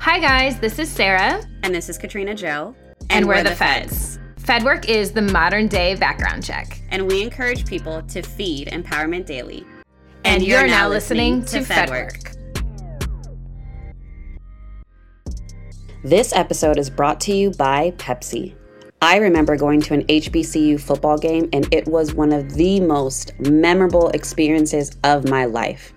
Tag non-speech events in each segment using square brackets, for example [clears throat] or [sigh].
Hi, guys, this is Sarah. And this is Katrina Joe. And, and we're, we're, the, the feds. feds. FedWork is the modern day background check. And we encourage people to feed Empowerment Daily. And, and you're, you're, now listening, listening to FedWork. This episode is brought to you by Pepsi. I remember going to an HBCU football game, and it was one of the most memorable experiences of my life.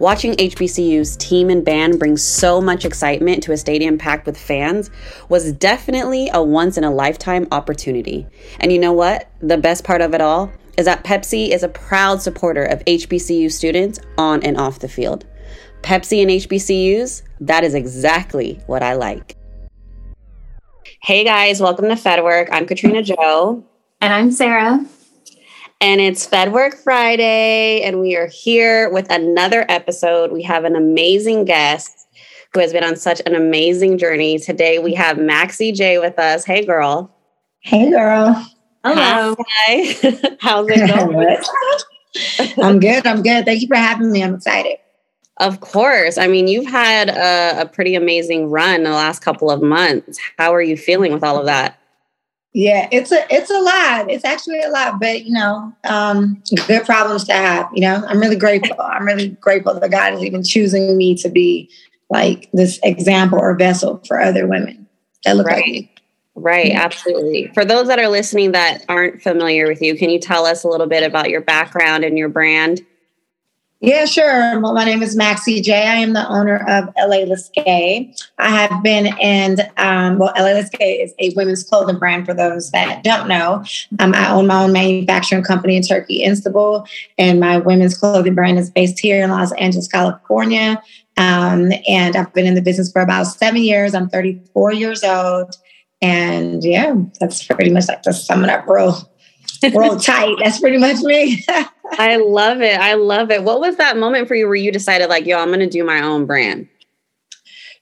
Watching HBCU's team and band bring so much excitement to a stadium packed with fans was definitely a once in a lifetime opportunity. And you know what? The best part of it all is that Pepsi is a proud supporter of HBCU students on and off the field. Pepsi and HBCUs, that is exactly what I like. Hey guys, welcome to FedWork. I'm Katrina Joe. And I'm Sarah. And it's FedWork Friday, and we are here with another episode. We have an amazing guest who has been on such an amazing journey. Today we have Maxie J with us. Hey, girl. Hey, girl. Hello. Hi. [laughs] How's it [laughs] going? I'm good. I'm good. Thank you for having me. I'm excited. Of course. I mean, you've had a, a pretty amazing run the last couple of months. How are you feeling with all of that? Yeah, it's a it's a lot. It's actually a lot, but you know, um, good problems to have. You know, I'm really grateful. I'm really grateful that God is even choosing me to be like this example or vessel for other women that look right. like me. Right, absolutely. For those that are listening that aren't familiar with you, can you tell us a little bit about your background and your brand? Yeah, sure. Well, my name is Maxie J. I am the owner of LA Lisque. I have been in, um, well, LA Lisque is a women's clothing brand for those that don't know. Um, I own my own manufacturing company in Turkey, Istanbul, and my women's clothing brand is based here in Los Angeles, California. Um, and I've been in the business for about seven years. I'm 34 years old. And yeah, that's pretty much like the sum it up real, real [laughs] tight. That's pretty much me. [laughs] I love it. I love it. What was that moment for you where you decided, like, yo, I'm going to do my own brand?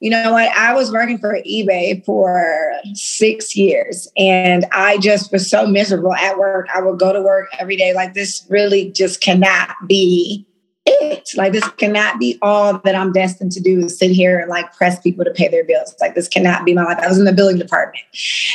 You know what? I was working for eBay for six years and I just was so miserable at work. I would go to work every day like this really just cannot be it. Like this cannot be all that I'm destined to do is sit here and like press people to pay their bills. Like this cannot be my life. I was in the billing department.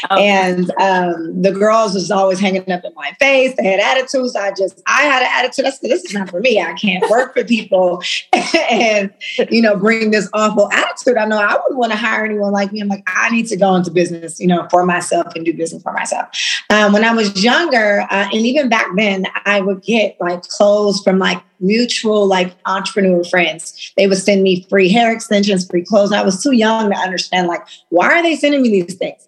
Okay. And um, the girls was always hanging up in my face. They had attitudes. I just, I had an attitude. I said, this is not for me. I can't work for people [laughs] and, you know, bring this awful attitude. I know I wouldn't want to hire anyone like me. I'm like, I need to go into business, you know, for myself and do business for myself. Um, when I was younger, uh, and even back then, I would get like clothes from like mutual like entrepreneur friends. They would send me free hair extensions, free clothes. I was too young to understand like why are they sending me these things?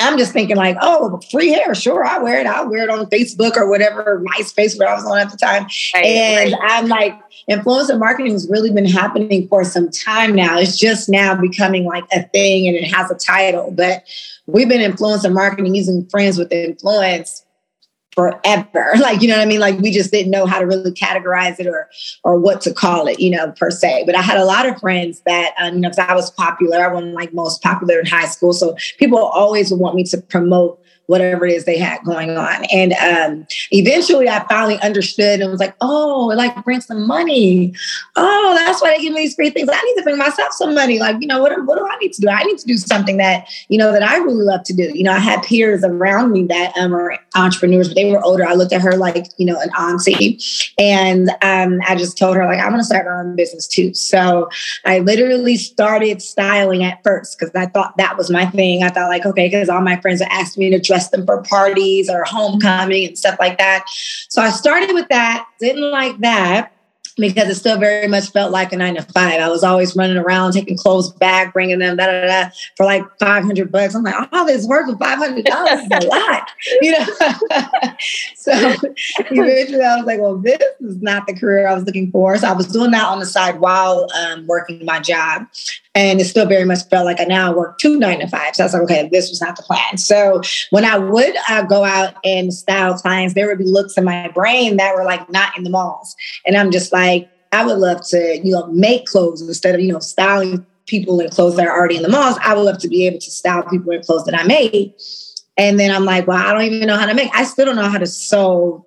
I'm just thinking like, oh, free hair, sure, I wear it. I'll wear it on Facebook or whatever MySpace where I was on at the time. Right, and right. I'm like, influencer marketing has really been happening for some time now. It's just now becoming like a thing and it has a title. But we've been influencer marketing using friends with influence forever. [laughs] Like, you know what I mean? Like we just didn't know how to really categorize it or or what to call it, you know, per se. But I had a lot of friends that, um, you know, because I was popular, I wasn't like most popular in high school. So people always would want me to promote whatever it is they had going on. And um, eventually I finally understood and was like, oh, it like brings some money. Oh, that's why they give me these free things. I need to bring myself some money. Like, you know, what, what do I need to do? I need to do something that, you know, that I really love to do. You know, I had peers around me that um, are entrepreneurs, but they were older. I looked at her like, you know, an auntie. And um, I just told her, like, I'm going to start my own business too. So I literally started styling at first because I thought that was my thing. I thought like, okay, because all my friends are asking me to dress them for parties or homecoming and stuff like that. So I started with that, didn't like that because it still very much felt like a nine to five. I was always running around, taking clothes back, bringing them da, da, da, for like 500 bucks. I'm like, all this work for $500 is a lot, [laughs] you know? [laughs] so eventually I was like, well, this is not the career I was looking for. So I was doing that on the side while um, working my job. And it still very much felt like I now work two nine to five. So I was like, okay, this was not the plan. So when I would uh, go out and style clients, there would be looks in my brain that were like not in the malls. And I'm just like, I would love to, you know, make clothes instead of, you know, styling people in clothes that are already in the malls. I would love to be able to style people in clothes that I made. And then I'm like, well, I don't even know how to make. I still don't know how to sew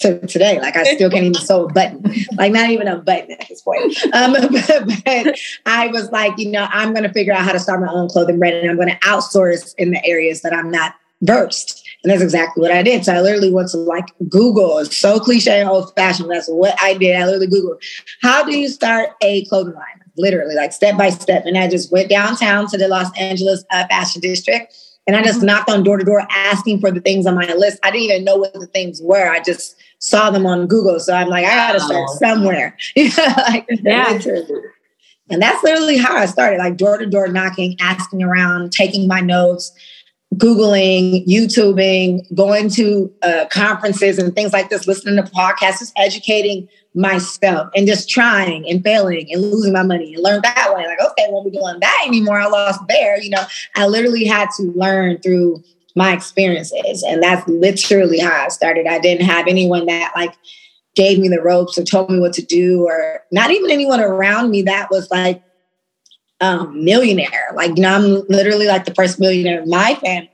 to today. Like I still can't even sew a button, like not even a button at this point. Um, [laughs] but, but, I was like, you know, I'm going to figure out how to start my own clothing brand and I'm going to outsource in the areas that I'm not versed. And that's exactly what I did. So I literally went to like Google. It's so cliche and old fashioned. That's what I did. I literally Googled, how do you start a clothing line? Literally, like step by step. And I just went downtown to the Los Angeles uh, fashion district and I just knocked on door to door asking for the things on my list. I didn't even know what the things were. I just saw them on Google. So I'm like, I gotta start somewhere. [laughs] like, yeah. And that's literally how I started, like door to door knocking, asking around, taking my notes, Googling, YouTubing, going to uh, conferences and things like this, listening to podcasts, just educating myself and just trying and failing and losing my money and learn that way. Like, okay, won't be doing that anymore. I lost there. You know, I literally had to learn through my experiences. And that's literally how I started. I didn't have anyone that like gave me the ropes or told me what to do, or not even anyone around me that was like um, millionaire. Like, you know, I'm literally like the first millionaire in my family.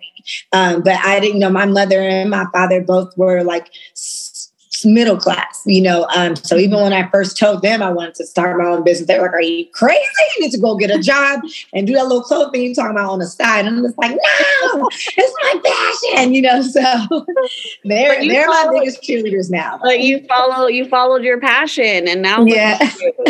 Um, but I didn't know my mother and my father both were like middle class, you know. Um, so even when I first told them I wanted to start my own business, they were like, Are you crazy? You need to go get a job and do that little clothing you're talking about on the side. And I'm just like, No, it's my passion, you know. [laughs] So they're they're follow, my biggest cheerleaders now. But you follow you followed your passion and now Yeah.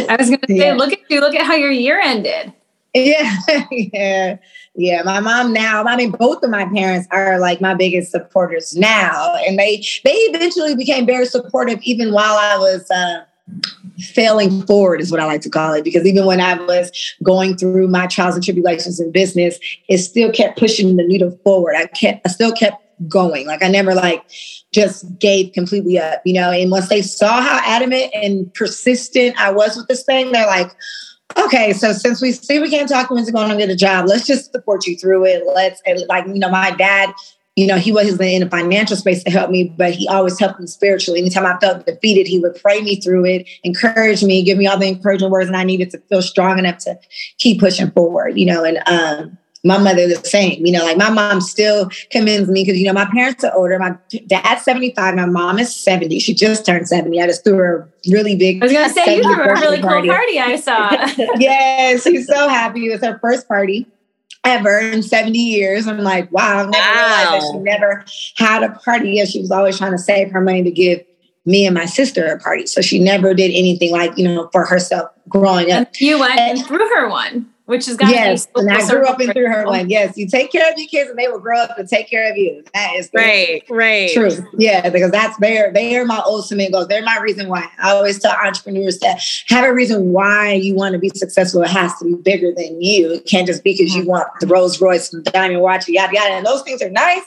I was gonna say, yeah. look at you, look at how your year ended. [laughs] Yeah, [laughs] yeah. Yeah, my mom now, I mean, both of my parents are like my biggest supporters now. And they they eventually became very supportive even while I was uh, failing forward, is what I like to call it. Because even when I was going through my trials and tribulations in business, it still kept pushing the needle forward. I kept I still kept going. Like I never like just gave completely up, you know. And once they saw how adamant and persistent I was with this thing, they're like, okay, so since we see we can't talk into going to get a job, let's just support you through it. Let's like, you know, my dad, you know, he wasn't in a financial space to help me, but he always helped me spiritually. Anytime I felt defeated, he would pray me through it, encourage me, give me all the encouraging words and I needed to feel strong enough to keep pushing forward, you know, and um my mother the same. You know, like my mom still commends me because you know my parents are older. My dad's seventy five. My mom is seventy. She just turned seventy. I just threw her a really big. I was gonna say you threw her a really party. cool party. I saw. [laughs] yes, she's so happy. It was her first party ever in 70 years. I'm like, wow, I've never wow. realized that she never had a party. Yeah, she was always trying to save her money to give me and my sister a party. So she never did anything like, you know, for herself growing up. And you went and threw her one which is yes, and I grew up and through her one. Yes, you take care of your kids, and they will grow up and take care of you. That is right, right, true. Yeah, because that's their they are my ultimate goals. They're my reason why. I always tell entrepreneurs that have a reason why you want to be successful. It has to be bigger than you. It can't just be because you want the Rolls Royce and the diamond watch, yada yada. And those things are nice,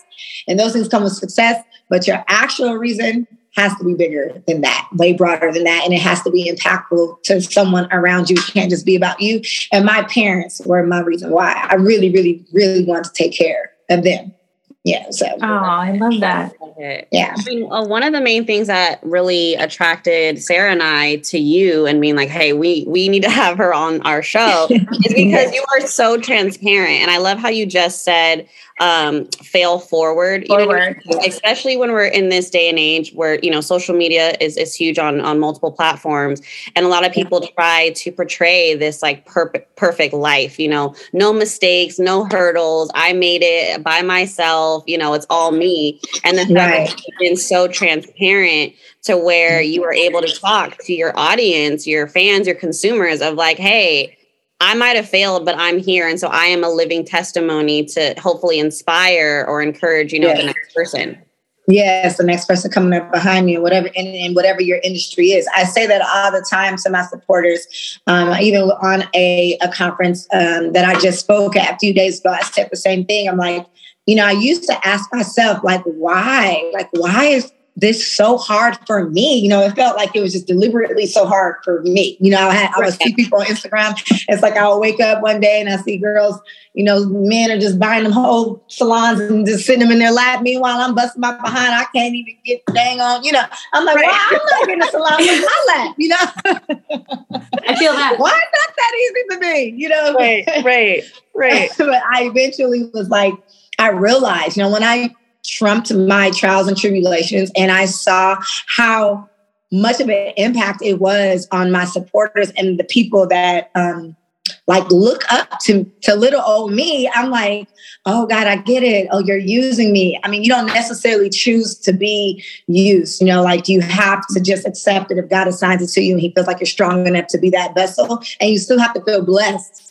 and those things come with success. But your actual reason has to be bigger than that, way broader than that. And it has to be impactful to someone around you. It can't just be about you. And my parents were my reason why I really, really, really want to take care of them. Yeah. So, oh, I love that. Yeah. I mean, uh, one of the main things that really attracted Sarah and I to you and being like, hey, we we need to have her on our show [laughs] is because you are so transparent. And I love how you just said, um, fail forward, forward. You know, especially when we're in this day and age where you know social media is is huge on on multiple platforms, and a lot of people try to portray this like perfect perfect life. You know, no mistakes, no hurdles. I made it by myself. You know, it's all me. And the fact right. that you've been so transparent to where you were able to talk to your audience, your fans, your consumers of like, hey I might have failed, but I'm here. And so I am a living testimony to hopefully inspire or encourage, you know, the next person. Yes, the next person coming up behind me, or whatever, in, in whatever your industry is. I say that all the time to my supporters. Um, even on a, a conference um, that I just spoke at a few days ago, I said the same thing. I'm like, you know, I used to ask myself, like, why? Like, why is this so hard for me. You know, it felt like it was just deliberately so hard for me. You know, I had I would see people on Instagram. It's like I'll wake up one day and I see girls, you know, men are just buying them whole salons and just sitting them in their lap. Meanwhile, I'm busting my behind. I can't even get dang on. You know, I'm like, right. well, I'm not getting a salon with my lap. You know, I feel that. [laughs] Why not that easy for me? You know, right, right, right. [laughs] but I eventually was like, I realized, you know, when I trumped my trials and tribulations. And I saw how much of an impact it was on my supporters and the people that um, like look up to to little old me. I'm like, oh God, I get it. Oh, you're using me. I mean, you don't necessarily choose to be used. You know, like you have to just accept it if God assigns it to you and He feels like you're strong enough to be that vessel, and you still have to feel blessed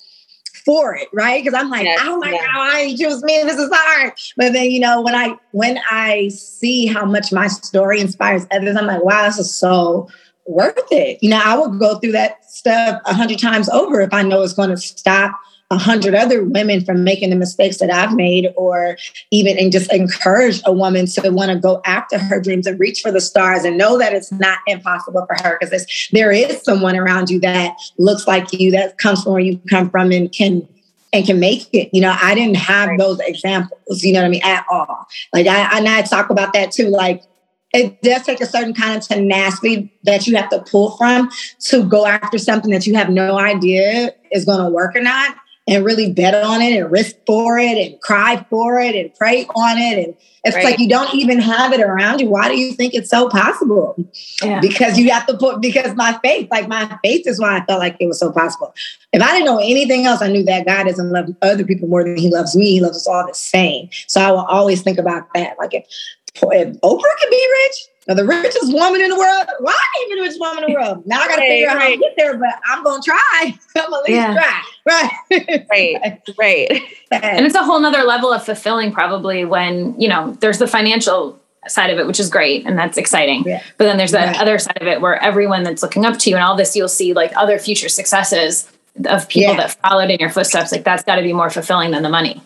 for it, right? Because I'm like, yes, oh my yes. God, you choose me? This is hard. But then, you know, when I when I see how much my story inspires others, I'm like, wow, this is so worth it. You know, I would go through that stuff a hundred times over if I know it's going to stop a hundred other women from making the mistakes that I've made, or even and just encourage a woman to want to go after her dreams and reach for the stars and know that it's not impossible for her because there is someone around you that looks like you, that comes from where you come from and can and can make it. You know, I didn't have those examples, you know what I mean, at all. Like I, and I talk about that too. Like it does take a certain kind of tenacity that you have to pull from to go after something that you have no idea is going to work or not and really bet on it and risk for it and cry for it and pray on it and it's right. like you don't even have it around you why do you think it's so possible yeah. because you have to put because my faith like my faith is why i felt like it was so possible if i didn't know anything else i knew that god doesn't love other people more than he loves me he loves us all the same so i will always think about that like if if Oprah can be rich, or the richest woman in the world, why ain't the richest woman in the world? Now I got to figure out how to get there, but I'm gonna try. [laughs] I'm at least yeah. try. Right. right. [laughs] [laughs] Right. And it's a whole nother level of fulfilling, probably when you know there's the financial side of it, which is great and that's exciting. Yeah. But then there's the right. other side of it where everyone that's looking up to you and all this, you'll see like other future successes of people yeah. that followed in your footsteps. Like that's got to be more fulfilling than the money.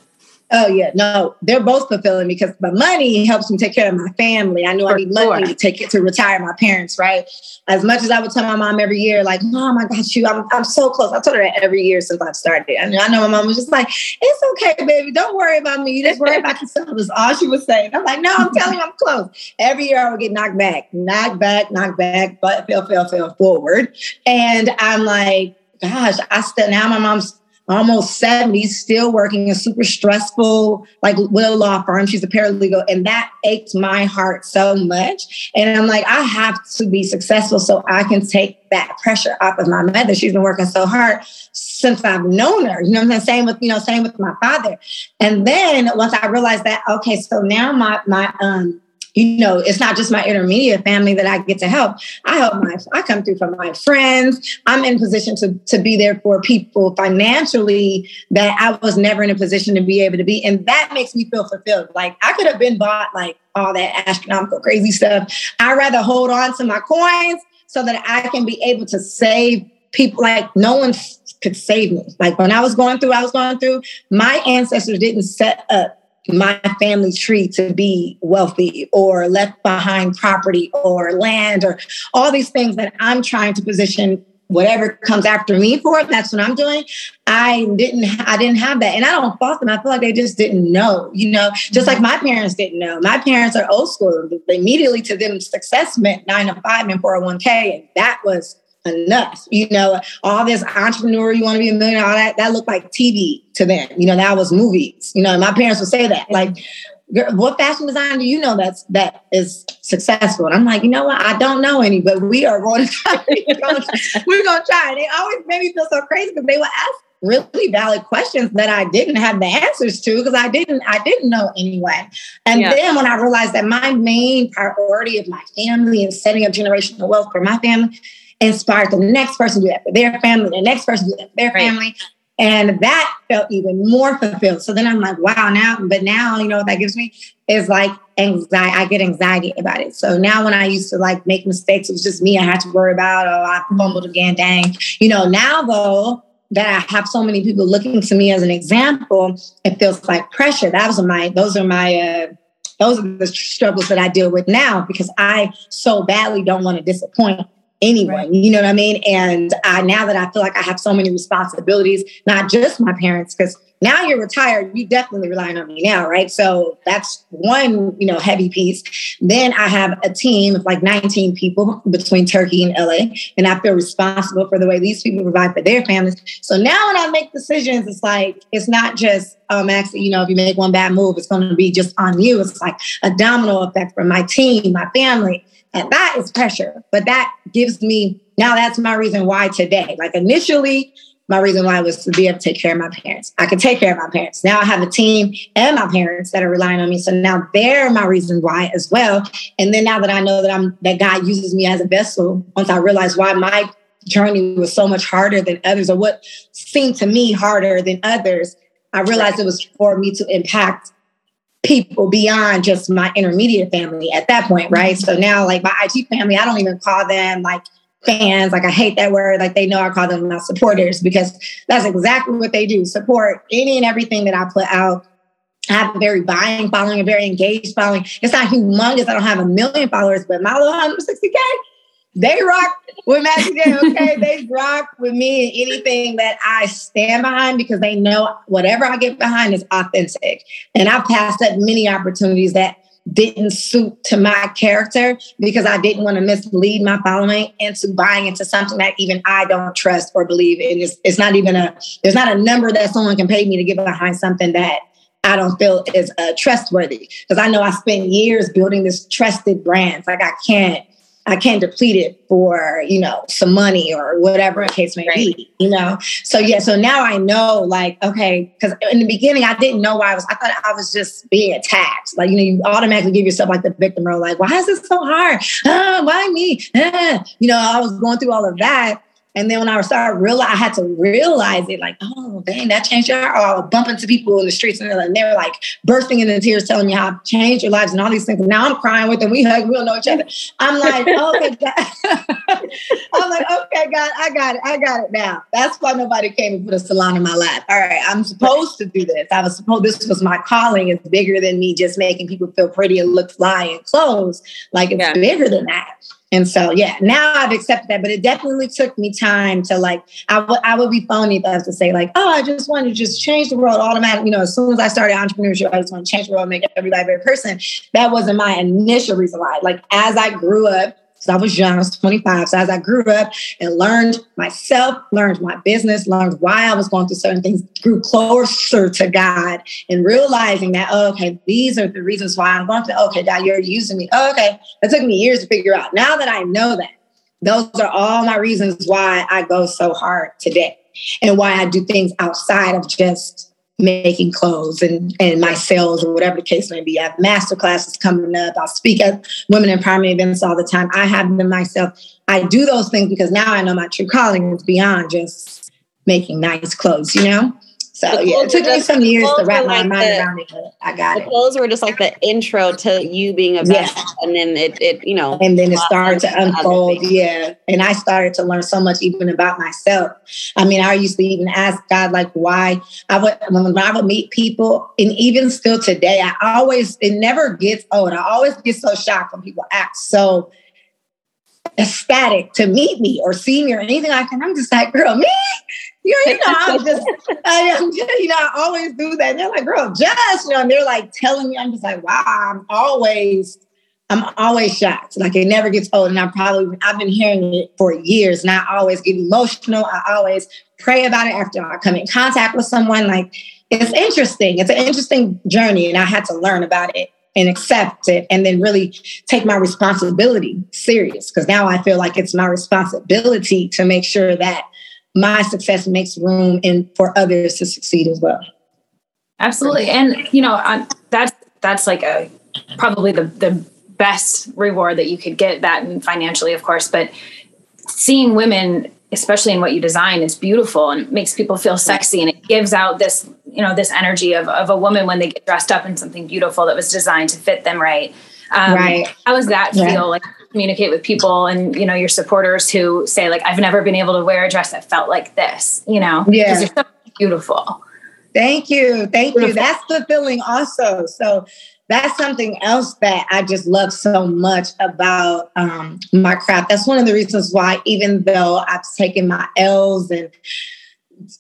Oh yeah, no, they're both fulfilling because my money helps me take care of my family. I know For I need money to take it to retire my parents, right? As much as I would tell my mom every year, like, Mom, I got you. I'm, I'm so close. I told her that every year since I started. I know, I know my mom was just like, It's okay, baby. Don't worry about me. You just worry about yourself. That's all she was saying. I'm like, No, I'm telling you, I'm close. Every year I would get knocked back, knocked back, knocked back, but fell, fell, fell forward. And I'm like, gosh, I still now my mom's almost 70, still working a super stressful, like with a law firm. She's a paralegal. And that ached my heart so much. And I'm like, I have to be successful so I can take that pressure off of my mother. She's been working so hard since I've known her. You know what I'm saying? Same with, you know, same with my father. And then once I realized that, okay, so now my my um you know, it's not just my intermediate family that I get to help. I help my, I come through from my friends. I'm in position to, to be there for people financially that I was never in a position to be able to be. And that makes me feel fulfilled. Like I could have been bought like all that astronomical crazy stuff. I rather hold on to my coins so that I can be able to save people like no one could save me. Like when I was going through, I was going through, my ancestors didn't set up my family tree to be wealthy or left behind property or land or all these things that I'm trying to position whatever comes after me for that's what i'm doing i didn't i didn't have that. And i don't fault them. I feel like they just didn't know you know just like mm-hmm. my parents didn't know. My parents are old school. Immediately to them success meant nine to five and 401k and that was enough. You know, all this entrepreneur, you want to be a millionaire, all that, that looked like TV to them. You know, that was movies. You know, my parents would say that. Like, what fashion design do you know that's that is successful? And I'm like, you know what? I don't know any, but we are going to [laughs] try. we're going to, we're going to try. They always made me feel so crazy because they would ask really valid questions that I didn't have the answers to because I didn't I didn't know anyway. And yeah. then when I realized that my main priority of my family and setting up generational wealth for my family inspired the next person to do that for their family, the next person to do that for their right. family. And that felt even more fulfilled. So then I'm like, wow, now, but now, you know, what that gives me is like anxiety. I get anxiety about it. So now when I used to like make mistakes, it was just me I had to worry about, oh, I fumbled again, dang. You know, now though, that I have so many people looking to me as an example, it feels like pressure. That was my, those are my, uh, those are the struggles that I deal with now because I so badly don't want to disappoint anyone. Right. You know what I mean? And uh, now that I feel like I have so many responsibilities, not just my parents, because now you're retired, you definitely relying on me now, right? So that's one, you know, heavy piece. Then I have a team of like 19 people between Turkey and LA, and I feel responsible for the way these people provide for their families. So now when I make decisions, it's like it's not just um, actually, you know, if you make one bad move, it's going to be just on you. It's like a domino effect for my team, my family, and that is pressure. But that gives me now. That's my reason why today. Like initially, my reason why was to be able to take care of my parents. I could take care of my parents. Now I have a team and my parents that are relying on me. So now they're my reason why as well. And then now that I know that I'm that God uses me as a vessel, once I realize why my journey was so much harder than others, or what seemed to me harder than others, I realized it was for me to impact people beyond just my intermediate family at that point, right? So now, like my IG family, I don't even call them like fans. Like I hate that word. Like they know I call them my supporters because that's exactly what they do. Support any and everything that I put out. I have a very buying following, a very engaged following. It's not humongous. I don't have a million followers, but my little 160K, they rock with Magic. Okay. [laughs] they rock with me and anything that I stand behind because they know whatever I get behind is authentic. And I've passed up many opportunities that didn't suit to my character because I didn't want to mislead my following into buying into something that even I don't trust or believe in. It's, it's not even a, there's not a number that someone can pay me to get behind something that I don't feel is uh, trustworthy. Because I know I spent years building this trusted brand. Like I can't I can't deplete it for, you know, some money or whatever the case may right. be, you know? So yeah, so now I know like, okay, because in the beginning I didn't know why I was, I thought I was just being attacked. Like, you know, you automatically give yourself like the victim role, like, why is this so hard? Ah, why me? Ah. You know, I was going through all of that. And then when I started realize, I had to realize it, like, oh, dang, that changed your uh, heart. Or I would bump into people in the streets and they're, like, they were like bursting into tears, telling me how I've changed your lives and all these things. And now I'm crying with them. We hug, we don't know each other. I'm like, [laughs] okay, God. [laughs] I'm like, okay, God, I got it. I got it now. That's why nobody came and put a salon in my lap. All right, I'm supposed to do this. I was supposed, this was my calling. It's bigger than me just making people feel pretty and look fly in clothes. Like it's yeah. bigger than that. And so, yeah, now I've accepted that, but it definitely took me time to like, I would I would be phony if I was to say like, oh, I just want to just change the world automatically. You know, as soon as I started entrepreneurship, I just want to change the world, make everybody a better person. That wasn't my initial reason why. Like as I grew up, so I was young, I was 25. So as I grew up and learned myself, learned my business, learned why I was going through certain things, grew closer to God and realizing that, oh, okay, these are the reasons why I'm going to, oh, okay, God, you're using me. Oh, okay. It took me years to figure out. Now that I know that, those are all my reasons why I go so hard today and why I do things outside of just making clothes and, and my sales or whatever the case may be. I have master classes coming up. I'll speak at women empowerment events all the time. I have them myself. I do those things because now I know my true calling is beyond just making nice clothes, you know? So yeah, it took me some years to wrap my like mind the, around it, but I got the it. Clothes were just like the intro to you being a yeah. and then it, it, you know, and then it started to unfold. Yeah, and I started to learn so much even about myself. I mean, I used to even ask God like, why I would when I would meet people, and even still today, I always it never gets old. I always get so shocked when people act so ecstatic to meet me or see me or anything like that. I'm just like, girl, me? You, you [laughs] know, I'm just, I am just, you know, I always do that. And they're like, girl, just, you know, and they're like telling me, I'm just like, wow, I'm always, I'm always shocked. Like it never gets old. And I probably, I've been hearing it for years and I always get emotional. I always pray about it after I come in contact with someone. Like it's interesting. It's an interesting journey. And I had to learn about it and accept it and then really take my responsibility serious because now I feel like it's my responsibility to make sure that my success makes room and for others to succeed as well. Absolutely. And you know, I'm, that's that's like a probably the the best reward that you could get that and financially of course, but seeing women especially in what you design is beautiful and makes people feel sexy and it gives out this you know this energy of, of a woman when they get dressed up in something beautiful that was designed to fit them right um, right. how does that feel yeah. like communicate with people and you know your supporters who say like i've never been able to wear a dress that felt like this you know? Yeah. You're so beautiful. Thank you. Thank beautiful. you that's fulfilling also. So that's something else that I just love so much about um, my craft. That's one of the reasons why, even though I've taken my L's and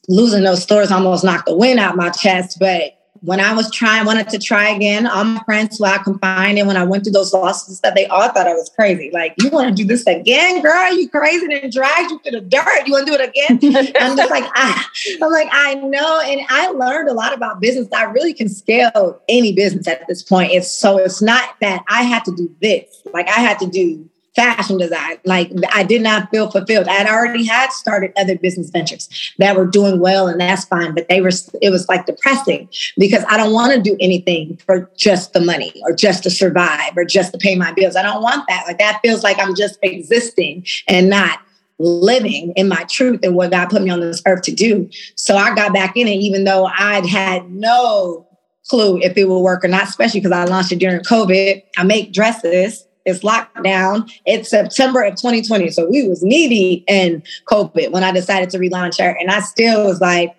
losing those stores almost knocked the wind out my chest, but when I was trying, wanted to try again, all my friends who I confined, and when I went through those losses, that they all thought I was crazy. Like, you want to do this again, girl? You crazy and dragged you to the dirt. You want to do it again? [laughs] I'm just like, ah. I'm like, I know, and I learned a lot about business. I really can scale any business at this point. It's so it's not that I had to do this. Like I had to do fashion design. Like I did not feel fulfilled. I had already had started other business ventures that were doing well, and that's fine. But they were it was like depressing because I don't want to do anything for just the money or just to survive or just to pay my bills. I don't want that. Like that feels like I'm just existing and not living in my truth and what God put me on this earth to do. So I got back in it, even though I'd had no clue if it would work or not, especially because I launched it during COVID. I make dresses it's locked down. It's September of 2020. So we was needy in COVID when I decided to relaunch her. And I still was like,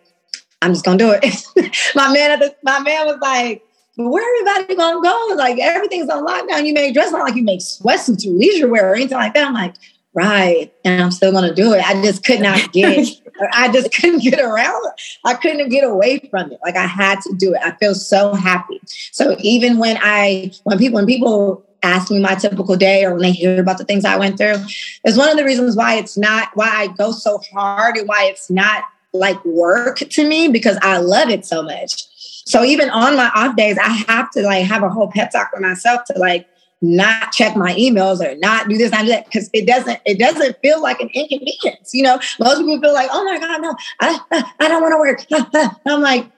I'm just gonna do it. [laughs] my man at the, my man was like, where everybody gonna go? Like everything's on lockdown. You make dress not like you make sweatsuits or leisure wear or anything like that. I'm like, right. And I'm still gonna do it. I just could not [laughs] get I just couldn't get around. I couldn't get away from it. Like I had to do it. I feel so happy. So even when I when people when people ask me my typical day or when they hear about the things I went through. is one of the reasons why it's not why I go so hard and why it's not like work to me because I love it so much. So even on my off days, I have to like have a whole pep talk with myself to like not check my emails or not do this, not do that, because it doesn't it doesn't feel like an inconvenience. You know, most people feel like, oh my god, no, I I don't want to work. [laughs] I'm like,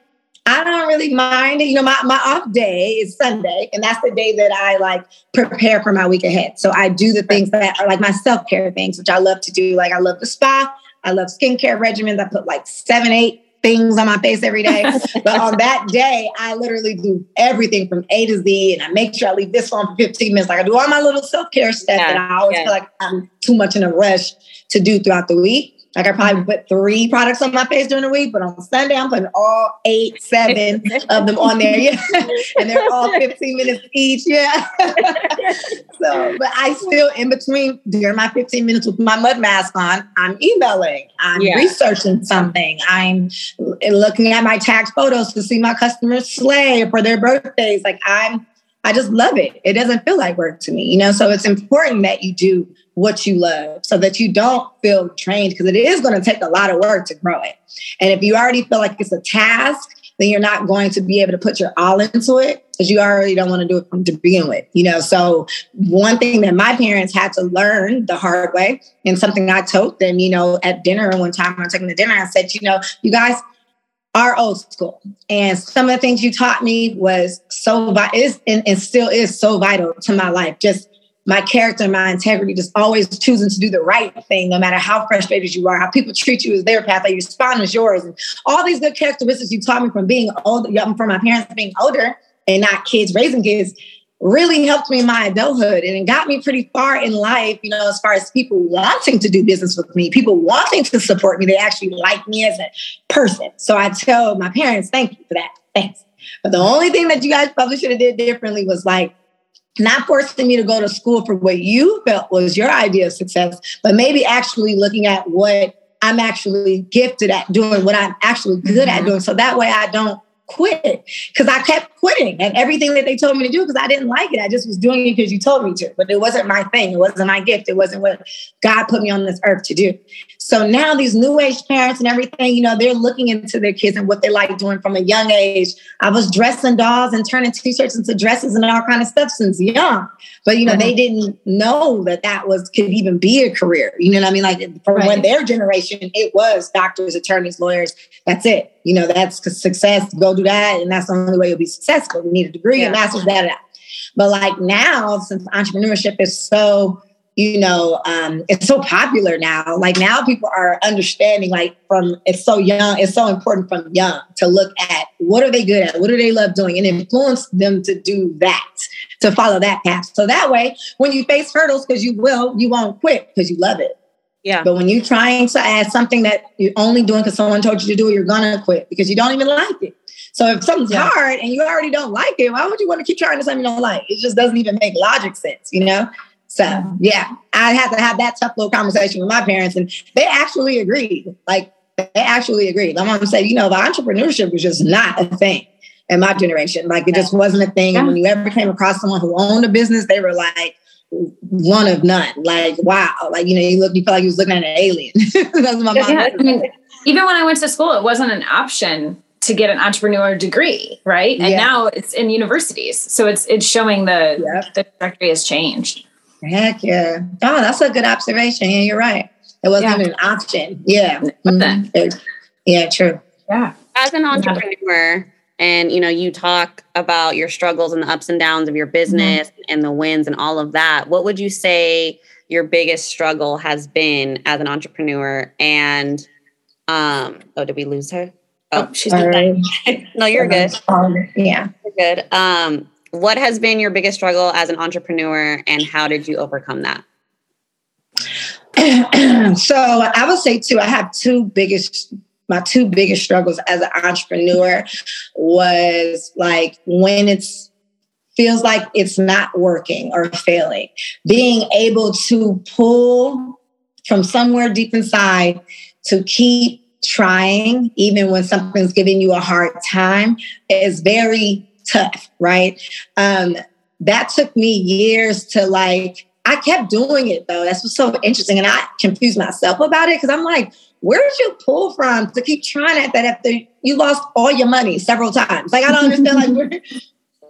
I don't really mind. It. You know, my, my off day is Sunday, and that's the day that I like prepare for my week ahead. So I do the things that are like my self care things, which I love to do. Like I love the spa, I love skincare regimens. I put like seven, eight things on my face every day. [laughs] but on that day, I literally do everything from A to Z, and I make sure I leave this on for 15 minutes. Like I do all my little self care stuff yeah, that I always yeah. feel like I'm too much in a rush to do throughout the week. Like I probably mm-hmm. put three products on my face during the week, but on Sunday I'm putting all eight, seven of them on there. Yeah. [laughs] and they're all 15 minutes each. Yeah. [laughs] so, but I still in between during my 15 minutes with my mud mask on, I'm emailing, I'm yeah. researching something, I'm looking at my tax photos to see my customers slay for their birthdays. Like I'm I just love it. It doesn't feel like work to me, you know? So it's important that you do what you love so that you don't feel trained because it is going to take a lot of work to grow it. And if you already feel like it's a task, then you're not going to be able to put your all into it because you already don't want to do it from to begin with. You know, so one thing that my parents had to learn the hard way, and something I told them, you know, at dinner one time when I was taking the dinner, I said, you know, you guys are old school. And some of the things you taught me was so is and, and still is so vital to my life. Just my character, my integrity, just always choosing to do the right thing, no matter how frustrated you are, how people treat you as their path, how you respond as yours, and all these good characteristics you taught me from being older, from my parents being older and not kids raising kids, really helped me in my adulthood, and it got me pretty far in life. You know, as far as people wanting to do business with me, people wanting to support me, they actually like me as a person. So I tell my parents, thank you for that. Thanks. But the only thing that you guys probably should have did differently was like not forcing me to go to school for what you felt was your idea of success, but maybe actually looking at what I'm actually gifted at doing, what I'm actually good mm-hmm. at doing. So that way I don't quit because I kept quitting and everything that they told me to do because I didn't like it. I just was doing it because you told me to, but it wasn't my thing. It wasn't my gift. It wasn't what God put me on this earth to do. So now these new age parents and everything, you know, they're looking into their kids and what they like doing from a young age. I was dressing dolls and turning t-shirts into dresses and all kind of stuff since young. But you know, mm-hmm. they didn't know that that was could even be a career. You know what I mean? Like for right. when their generation, it was doctors, attorneys, lawyers. That's it. You know, that's success. Go do that, and that's the only way you'll be successful. You need a degree, yeah. a master's, that, that. But like now, since entrepreneurship is so you know, um, it's so popular now. Like now people are understanding, like from it's so young, it's so important from young to look at what are they good at, what do they love doing, and influence them to do that, to follow that path. So that way, when you face hurdles, because you will, you won't quit because you love it. Yeah. But when you're trying to add something that you're only doing because someone told you to do it, you're gonna quit because you don't even like it. So if something's yeah. hard and you already don't like it, why would you want to keep trying to something you don't like? It just doesn't even make logic sense, you know? So yeah, I had to have that tough little conversation with my parents, and they actually agreed. Like they actually agreed. My mom said, you know, the entrepreneurship was just not a thing in my generation. Like it just wasn't a thing. And when you ever came across someone who owned a business, they were like one of none. Like wow, like you know, you look, you felt like you was looking at an alien. [laughs] That's my mom. Yeah, I mean, even when I went to school, it wasn't an option to get an entrepreneur degree, right? And yeah. now it's in universities, so it's it's showing the yep. the trajectory has changed. Heck yeah! Oh, that's a good observation. Yeah, you're right. It wasn't yeah. an option. Yeah. Mm-hmm. Yeah, true. Yeah. As an entrepreneur, and you know, you talk about your struggles and the ups and downs of your business mm-hmm. and the wins and all of that. What would you say your biggest struggle has been as an entrepreneur? And um, oh, did we lose her? Oh, she's right. [laughs] no, you're good. yeah, you're good. Um, what has been your biggest struggle as an entrepreneur, and how did you overcome that? [clears throat] so I would say too, I have two biggest my two biggest struggles as an entrepreneur was like when it's feels like it's not working or failing being able to pull from somewhere deep inside to keep trying even when something's giving you a hard time is very tough right um that took me years to like I kept doing it though. That's what's so interesting. And I confused myself about it because I'm like, where did you pull from to keep trying at that after you lost all your money several times? Like, I don't understand, like, where,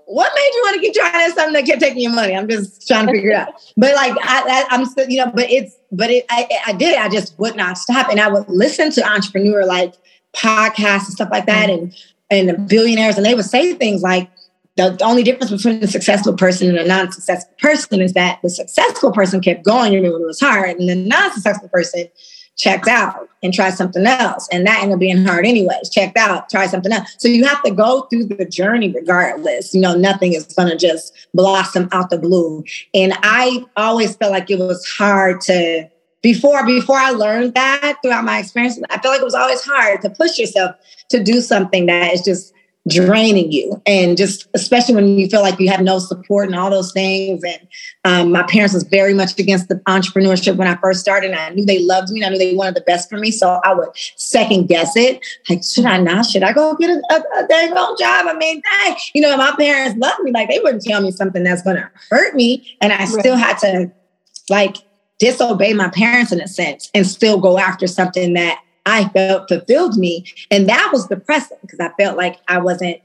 what made you want to keep trying at something that kept taking your money? I'm just trying to figure it out. But like, I, I, am still, you know, but it's, but it, I, I did, I just would not stop. And I would listen to entrepreneur like podcasts and stuff like that and, and the billionaires. And they would say things like, the, only difference between a successful person and a non-successful person is that the successful person kept going even when it was hard, and the non-successful person checked out and tried something else. And that ended up being hard anyways. Checked out, try something else. So you have to go through the journey regardless. You know, nothing is gonna just blossom out the blue. And I always felt like it was hard to before before I learned that throughout my experience, I felt like it was always hard to push yourself to do something that is just draining you. And just especially when you feel like you have no support and all those things. And um, my parents was very much against the entrepreneurship when i first started. And i knew they loved me and i knew they wanted the best for me. So i would second guess it. Like should i not? Should i go get a, a, a dang old job? I mean dang. you know my parents loved me. Like they wouldn't tell me something that's going to hurt me. And i right. still had to like disobey my parents in a sense and still go after something that I felt fulfilled me. And that was depressing because I felt like I wasn't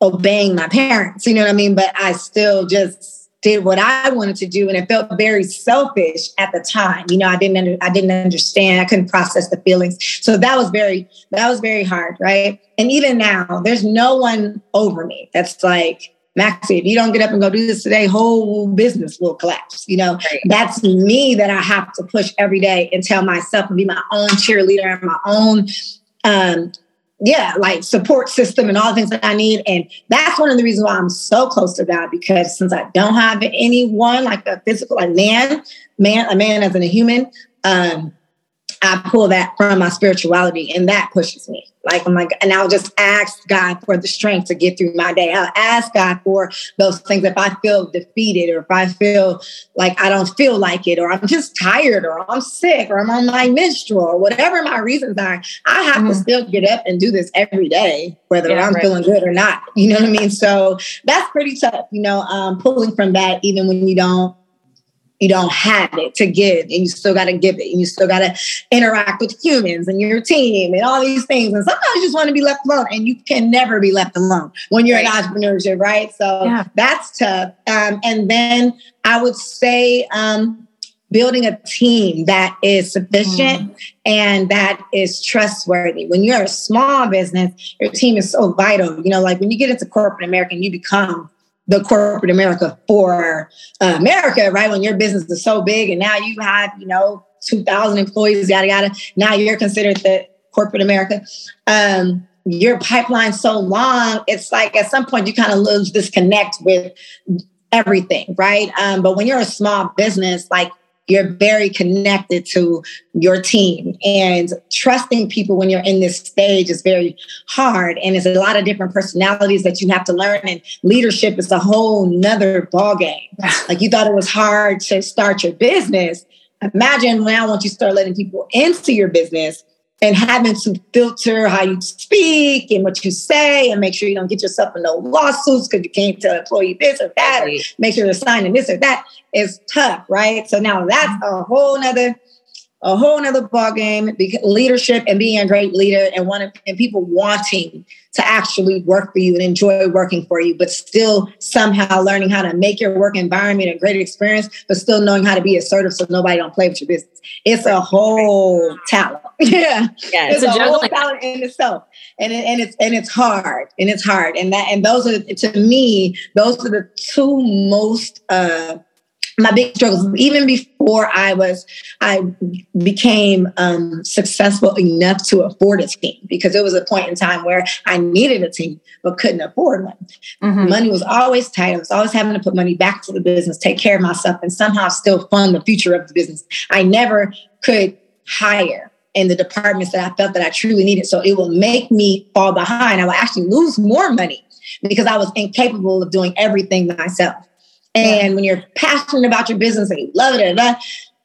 obeying my parents, you know what I mean? But I still just did what I wanted to do. And it felt very selfish at the time. You know, I didn't, under, I didn't understand. I couldn't process the feelings. So that was very, that was very hard. Right. And even now there's no one over me that's like, Maxie, if you don't get up and go do this today, whole business will collapse. You know, right. that's me that I have to push every day and tell myself and be my own cheerleader and my own, um, yeah, like support system and all the things that I need. And that's one of the reasons why I'm so close to God because since I don't have anyone like a physical, like man, man, a man as in a human, um, I pull that from my spirituality and that pushes me. Like I'm like, and I'll just ask God for the strength to get through my day. I'll ask God for those things if I feel defeated or if I feel like I don't feel like it, or I'm just tired, or I'm sick, or I'm on my menstrual, or whatever my reasons are. I have mm-hmm. to still get up and do this every day, whether yeah, I'm right. feeling good or not. You know what I mean? So that's pretty tough, you know, um, pulling from that even when you don't you don't have it to give and you still got to give it and you still got to interact with humans and your team and all these things and sometimes you just want to be left alone and you can never be left alone when you're right. in entrepreneurship right so yeah. that's tough um, and then i would say um, building a team that is sufficient mm. and that is trustworthy. When you're a small business, your team is so vital. You know, like when you get into corporate America and you become the corporate America for uh, America, right? When your business is so big and now you have, you know, 2,000 employees, yada, yada. Now you're considered the corporate America. Um, your pipeline so long, it's like at some point you kind of lose disconnect with everything, right? Um, but when you're a small business, like you're very connected to your team. And trusting people when you're in this stage is very hard. And it's a lot of different personalities that you have to learn. And leadership is a whole nother ball game like you thought it was hard to start your business. Imagine now once you start letting people into your business and having to filter how you speak and what you say and make sure you don't get yourself in no lawsuits because you can't tell employee this or that or make sure they're signing this or that. Is tough, right? So now that's mm-hmm. a whole nother a whole nother ball game. Leadership and being a great leader and wanting and people wanting to actually work for you and enjoy working for you, but still somehow learning how to make your work environment a great experience, but still knowing how to be assertive so nobody don't play with your business. It's a whole talent. [laughs] yeah, yeah, it's, it's a, a whole talent in itself, and it, and it's and it's hard, and it's hard, and that and those are to me those are the two most. uh my big struggles. Even before i was i became um, successful enough to afford a team because it was a point in time where i needed a team but couldn't afford one. Mm-hmm. money was always tight. I was always having to put money back to the business take care of myself and somehow still fund the future of the business. I never could hire in the departments that i felt that i truly needed so it will make me fall behind. I will actually lose more money because i was incapable of doing everything myself and when you're passionate about your business and you love it, and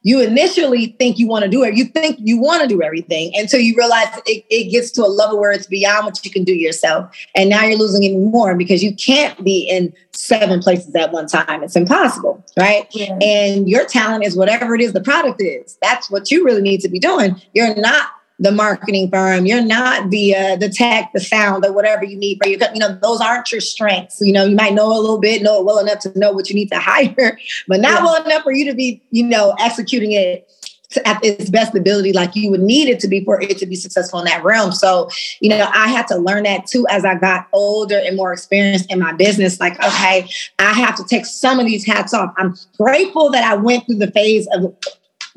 you initially think you want to do it. You think you want to do everything until you realize it, it, gets to a level where it's beyond what you can do yourself. And now you're losing even more because you can't be in seven places at one time. It's impossible, right? Yeah. And your talent is whatever it is the product is. That's what you really need to be doing. You're not the marketing firm. You're not the uh, the tech, the sound, or whatever you need for your. You know, those aren't your strengths. You know, you might know a little bit, know it well enough to know what you need to [laughs] hire, but not yeah. well enough for you to be, you know, executing it at its best ability like you would need it to be for it to be successful in that realm so you know i had to learn that too as i got older and more experienced in my business like okay i have to take some of these hats off i'm grateful that i went through the phase of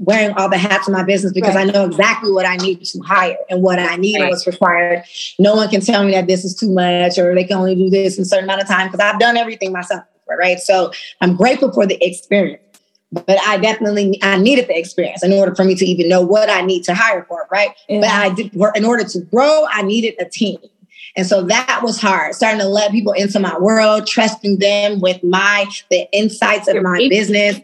wearing all the hats in my business because right. I know exactly what I need to hire and what I need right. and what's required. No one can tell me that this is too much or they can only do this in a certain amount of time because I've done everything myself, right? So I'm grateful for the experience. But I definitely I needed the experience in order for me to even know what I need to hire for, right? Yeah. But I did in order to grow, I needed a team. And so that was hard, starting to let people into my world, trusting them with my the insights of my business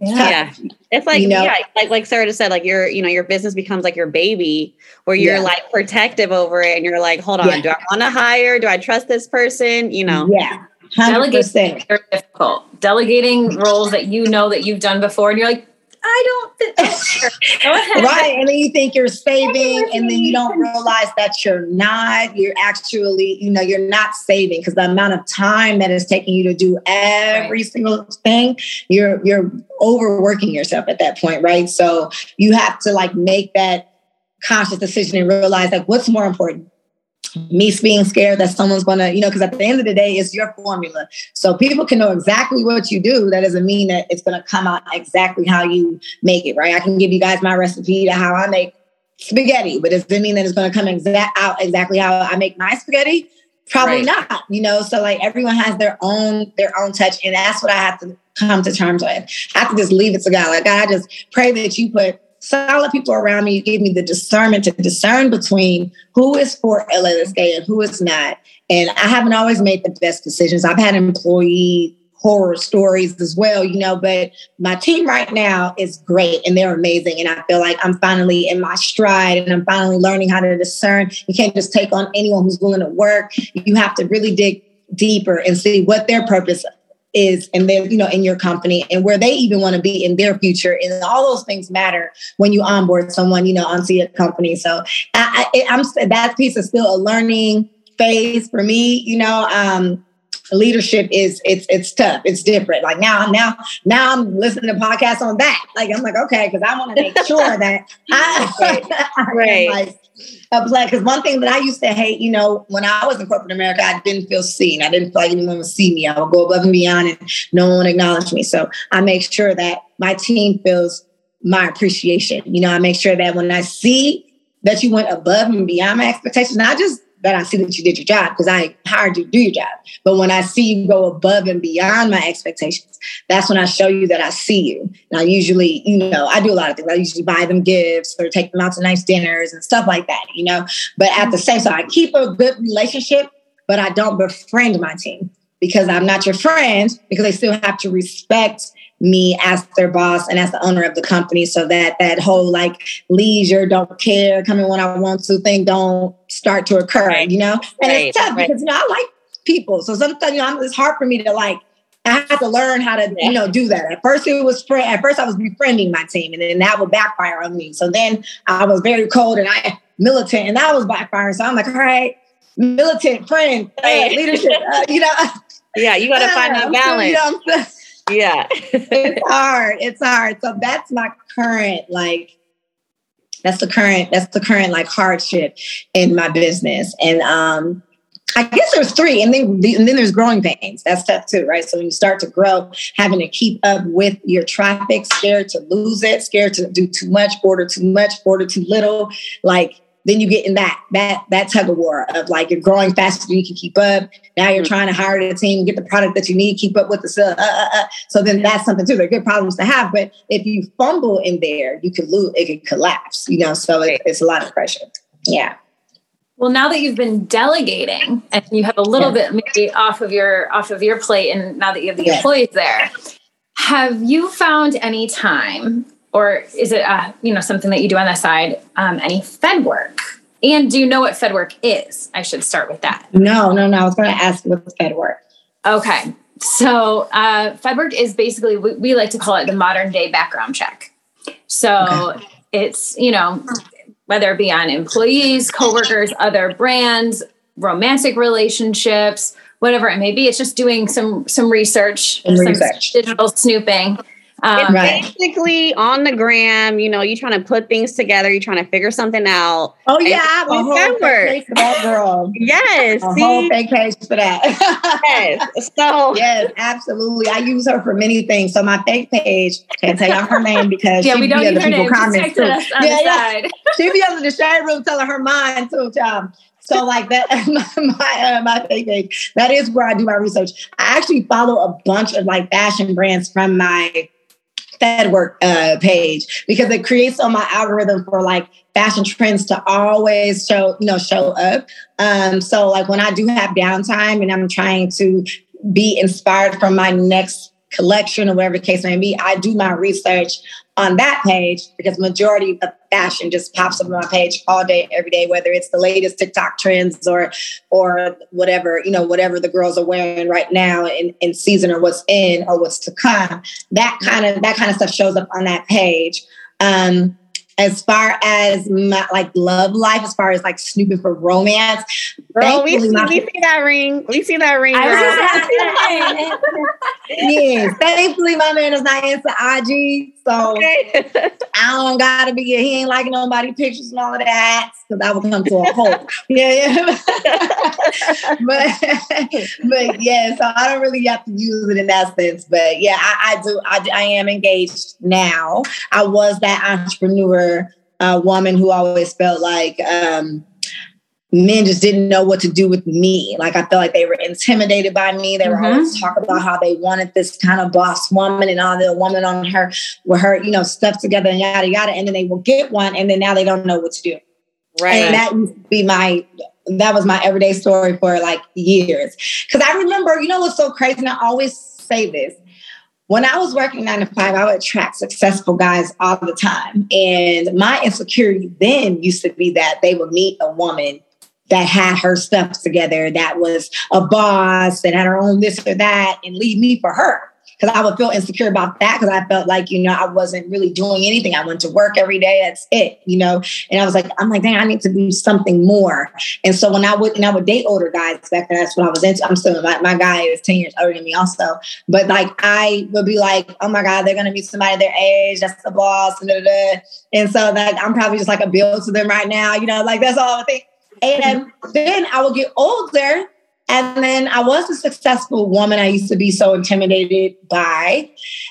yeah. yeah. It's like, you know, yeah, like, like Sarah just said, like your, you know, your business becomes like your baby where you're yeah. like protective over it and you're like, hold on, yeah. do I want to hire? Do I trust this person? You know? Yeah. 100%. Delegating very difficult. Delegating roles that you know that you've done before and you're like, I don't think [laughs] right. And then you think you're saving, and then you don't realize that you're not. You're actually, you know, you're not saving because the amount of time that is taking you to do every right. single thing, you're you're overworking yourself at that point, right? So you have to like make that conscious decision and realize like what's more important me being scared that someone's gonna, you know, because at the end of the day, it's your formula. So people can know exactly what you do. That doesn't mean that it's gonna come out exactly how you make it, right? I can give you guys my recipe to how I make spaghetti, but does it mean that it's gonna come exact out exactly how I make my spaghetti? Probably right. not, you know. So like everyone has their own their own touch, and that's what I have to come to terms with. I have to just leave it to God. Like God, I just pray that you put solid people around me. Give me the discernment to discern between who is for Ella Elisque and who is not. And I haven't always made the best decisions. I've had employee horror stories as well, you know, but my team right now is great and they're amazing. And I feel like I'm finally in my stride and I'm finally learning how to discern. You can't just take on anyone who's willing to work. You have to really dig deeper and see what their purpose is and they're you know in your company and where they even want to be in their future and all those things matter when you onboard someone you know onto your company. So I, I, i'm that piece is still a learning phase for me you know um leadership is it's it's tough it's different. Like now now now i'm listening to podcasts on that. Like i'm like okay because i want to make sure [laughs] that i, [laughs] I right. like because one thing that I used to hate, you know, when I was in corporate America, I didn't feel seen. I didn't feel like anyone would see me. I would go above and beyond and no one would acknowledge me. So I make sure that my team feels my appreciation. You know, I make sure that when I see that you went above and beyond my expectations, not just that I see that you did your job because I hired you to do your job. But when I see you go above and beyond my expectations, that's when I show you that I see you. And I usually, you know, I do a lot of things. I usually buy them gifts or take them out to nice dinners and stuff like that, you know. But at the mm-hmm. same time, I keep a good relationship, but I don't befriend my team because I'm not your friend because they still have to respect me as their boss and as the owner of the company so that that whole like leisure don't care coming when i want to thing don't start to occur right. you know and right. it's tough right. because you know i like people so sometimes you know it's hard for me to like I had to learn how to, you know, do that. At first, it was friend. At first, I was befriending my team, and then that would backfire on me. So then I was very cold and I militant, and that was backfiring. So I'm like, all right, militant friend, uh, leadership, uh, you know. [laughs] Yeah, you got to find that [laughs] balance. you know, yeah. [laughs] it's hard. It's hard. So that's my current like that's the current that's the current like hardship in my business. And um I guess there's three, and then and then there's growing pains. That's tough too, right? So when you start to grow, having to keep up with your traffic, scared to lose it, scared to do too much, order too much, order too little, like then you get in that that that tug of war of like you're growing faster than you can keep up. Now you're mm-hmm. trying to hire the team, get the product that you need, keep up with the uh, uh, uh. so then that's something too. They're good problems to have, but if you fumble in there, you could lose. It could collapse. You know, so it, it's a lot of pressure. Yeah. Well, now that you've been delegating and you have a little yeah. bit maybe off of your off of your plate, and now that you have the yeah. employees there, have you found any time or is it uh, you know something that you do on the side um, any fed work? And do you know what fed work is? I should start with that. No no no. I was going to ask what fed work. Okay. So uh, fed work is basically we, we, like to call it the modern day background check. So okay. it's you know whether it be on employees coworkers other brands romantic relationships whatever it may be. It's just doing some some research, some research. digital snooping um, right. basically on the gram, you know, you're trying to put things together, you're trying to figure something out. Oh yeah, a whole fake page for that girl. yes, a see? whole fake page for that. yes, [laughs] so yes, absolutely. I use her for many things. So my fake page can't tell you her name because yeah, we don't need her name. Comments too. yeah, yeah. [laughs] She be under the shade room telling her mind too, child. So like that, [laughs] my my, uh, my fake page. That is where I do my research. I actually follow a bunch of like fashion brands from my Fed work uh, page because it creates on my algorithm for like fashion trends to always show, you know, show up. Um, so like when I do have downtime and I'm trying to be inspired from my next collection or whatever the case may be, I do my research on that page because majority of fashion just pops up on my page all day, every day, whether it's the latest TikTok trends or or whatever, you know, whatever the girls are wearing right now in, in season or what's in or what's to come. That kind of that kind of stuff shows up on that page. Um, as far as my like love life, as far as like snooping for romance. Girl, we see, my, we see that ring. We see that ring. [laughs] yes, thankfully my man is not into IG, so okay. [laughs] I don't gotta be. He ain't liking nobody pictures and all of that because I will come to a halt. [laughs] yeah, yeah. but but yeah, so I don't really have to use it in that sense. But yeah, I, I do. I, I am engaged now. I was that entrepreneur uh, woman who always felt like um, men just didn't know what to do with me. Like I felt like they were intimidated by me. They were mm-hmm. always talking about how they wanted this kind of boss woman and all the woman on her with her, you know, stuff together and yada yada. And then they will get one and then now they don't know what to do. Right. And that used to be my that was my everyday story for like years. Cause I remember, you know what's so crazy? And I always say this. When I was working nine to five, I would attract successful guys all the time. And my insecurity then used to be that they would meet a woman that had her stuff together, that was a boss, that had her own this or that, and leave me for her because I would feel insecure about that because I felt like, you know, I wasn't really doing anything. I went to work every day. That's it, you know. And I was like, I'm like, dang, I need to do something more. And so when I would and I would date older guys back then, that's what I was into. I'm still my, my guy is 10 years older than me also. But like I would be like, oh my God, they're gonna meet somebody their age, that's the boss, and, and so that I'm probably just like a bill to them right now, you know, like that's all I think. And then I would get older and then I was a successful woman I used to be so intimidated by.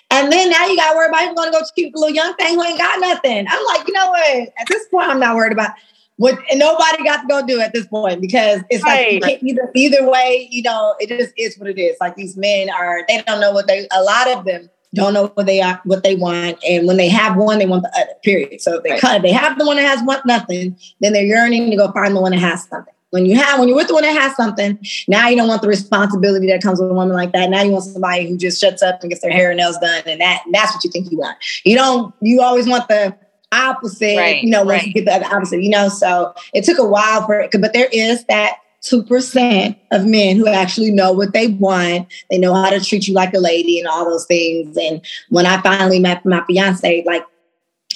And then now you got to worry about him going to go cute little young thing who ain't got nothing. I'm like, you know what? At this point, I'm not worried about. what and nobody got to go do at this point because it's right. like either either way, you know, it just is what it is. Like these men are, they don't know what they. A lot of them don't know what they are, what they want, and when they have one, they want the other. Period. So if they right. cut, they have the one that has want nothing, then they're yearning to go find the one that has something. When you have, when you're with the one that has something, now you don't want the responsibility that comes with a woman like that. Now you want somebody who just shuts up and gets their hair and nails done, and that that's what you think you want. You don't. You always want the opposite. Right, you know, once right. you get the opposite. You know, so it took a while for it, but there is that 2% of men who actually know what they want. They know how to treat you like a lady and all those things. And when I finally met my fiance, like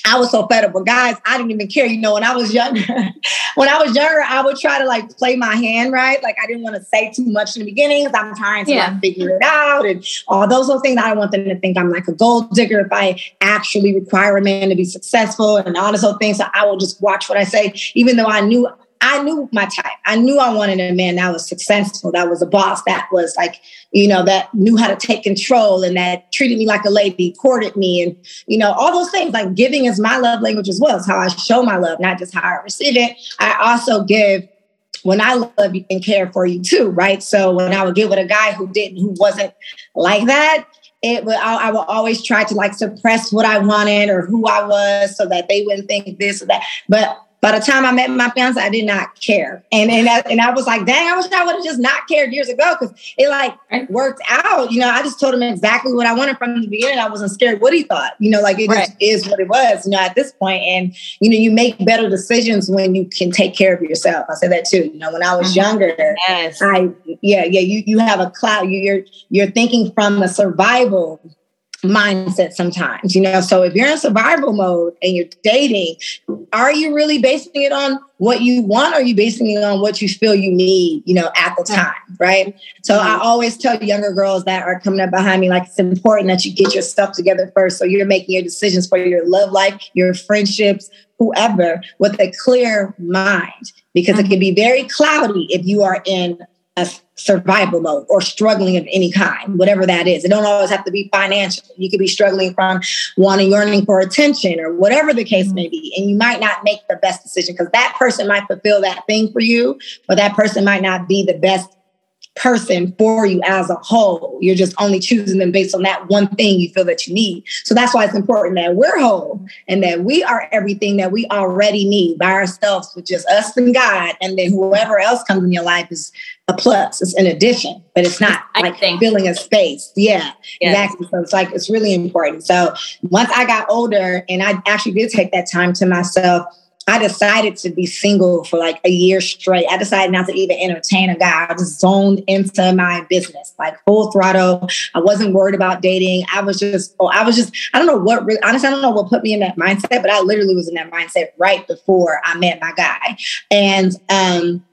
I was so fed up with guys, I didn't even care. You know, when I was younger, [laughs] when I was younger, I would try to like play my hand right. Like I didn't want to say too much in the beginning because I'm trying to yeah. like figure it out and all those little things. I don't want them to think I'm like a gold digger if I actually require a man to be successful and all those whole things. So I will just watch what I say, even though I knew I knew my type. I knew I wanted a man that was successful, that was a boss, that was like, you know, that knew how to take control and that treated me like a lady, courted me, and, you know, all those things. Like giving is my love language as well. It's how I show my love, not just how I receive it. I also give when I love you and care for you too, right? So when I would get with a guy who didn't, who wasn't like that, it would I, I would always try to like suppress what I wanted or who I was so that they wouldn't think this or that. But by the time I met my fiance, I did not care. And and I, and I was like, dang, I wish I would have just not cared years ago because it like worked out. You know, I just told him exactly what I wanted from the beginning. I wasn't scared what he thought. You know, like it right. just is what it was. You know, at this point. point, and you know, you make better decisions when you can take care of yourself. I said that too. You know, when I was mm-hmm. younger, yes. I yeah yeah you you have a cloud. You, you're you're thinking from a survival mindset sometimes, you know. So if you're in survival mode and you're dating, are you really basing it on what you want? Or are you basing it on what you feel you need, you know, at the time, right? So I always tell younger girls that are coming up behind me, like it's important that you get your stuff together first. So you're making your decisions for your love life, your friendships, whoever, with a clear mind, because it uh-huh. can be very cloudy if you are in survival mode or struggling of any kind, whatever that is. It don't always have to be financial. You could be struggling from wanting, yearning for attention or whatever the case mm-hmm. may be. And you might not make the best decision because that person might fulfill that thing for you, but that person might not be the best person for you as a whole. You're just only choosing them based on that one thing you feel that you need. So that's why it's important that we're whole and that we are everything that we already need by ourselves with just us and God. And then whoever else comes in your life is a plus, it's an addition, but it's not like filling a space. Yeah, yes. exactly. So it's like, it's really important. So once I got older and I actually did take that time to myself, I decided to be single for like a year straight. I decided not to even entertain a guy. I just zoned into my business, like full throttle. I wasn't worried about dating. I was just, oh, I was just, I don't know what really, honestly, I don't know what put me in that mindset, but I literally was in that mindset right before I met my guy. And, um,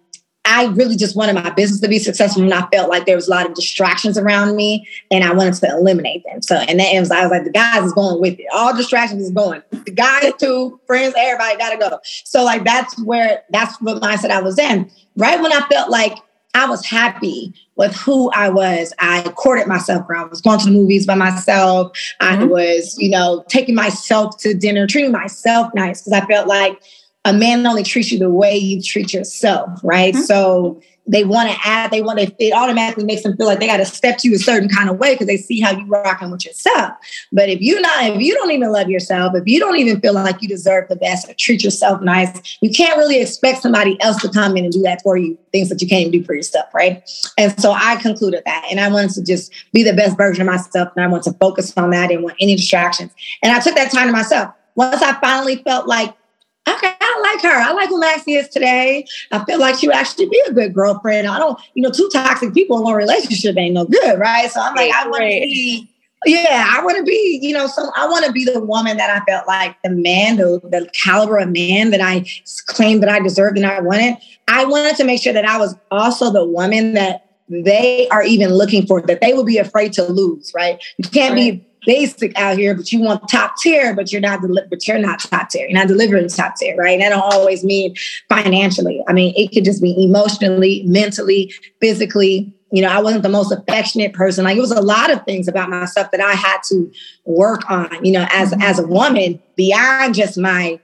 I really just wanted my business to be successful and I felt like there was a lot of distractions around me and I wanted to eliminate them. So, and that was, I was like, the guys is going with it. All distractions is going. The guys too, friends, everybody got to go. So like, that's where, that's what mindset I was in. Right when I felt like I was happy with who I was. I courted myself. Around. I was going to the movies by myself. Mm-hmm. I was, you know, taking myself to dinner, treating myself nice because I felt like a man only treats you the way you treat yourself, right? Mm-hmm. So they want to add, they want to, it automatically makes them feel like they got to step to you a certain kind of way because they see how you rocking with yourself. But if you not, if you don't even love yourself, if you don't even feel like you deserve the best or treat yourself nice, you can't really expect somebody else to come in and do that for you, things that you can't even do for yourself, right? And so I concluded that. And I wanted to just be the best version of myself. And I want to focus on that and want any distractions. And I took that time to myself. Once I finally felt like okay, I like her. I like who Maxie is today. I feel like she would actually be a good girlfriend. I don't, you know, two toxic people in one relationship ain't no good, right? So I'm like, I want to be, yeah, I want to be, you know, so I want to be the woman that I felt like the man, the, the caliber of man that I claimed that I deserved and I wanted. I wanted to make sure that I was also the woman that they are even looking for, that they will be afraid to lose, right? You can't right. be basic out here, but you want top tier, but you're not deli- but you're not top tier. You're not delivering top tier, right? And that don't always mean financially. I mean, it could just be emotionally, mentally, physically. You know, I wasn't the most affectionate person. Like it was a lot of things about myself that I had to work on, you know, as mm-hmm. as a woman beyond just my